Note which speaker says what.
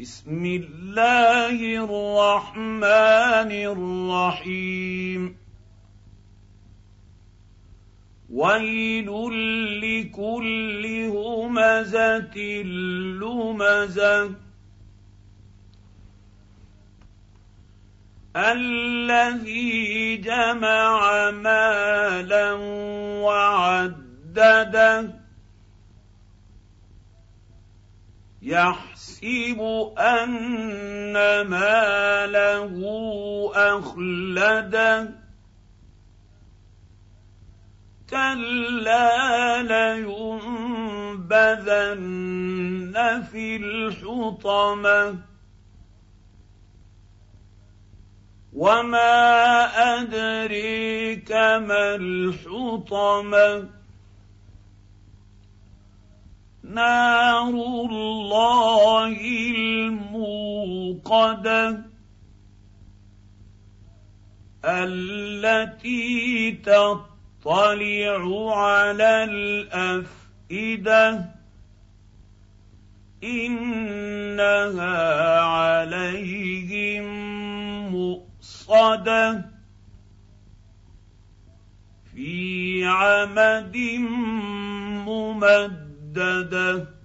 Speaker 1: بسم الله الرحمن الرحيم. ويل لكل همزة لمزة. الذي جمع مالا وعدده. يحسب أن ماله أخلده. كلا لينبذن في الحطمة. وما أدريك ما الحطمة. نار الله الموقدة التي تطلع على الأفئدة. إنها عليهم مؤصدة. في عمد ممد ممدده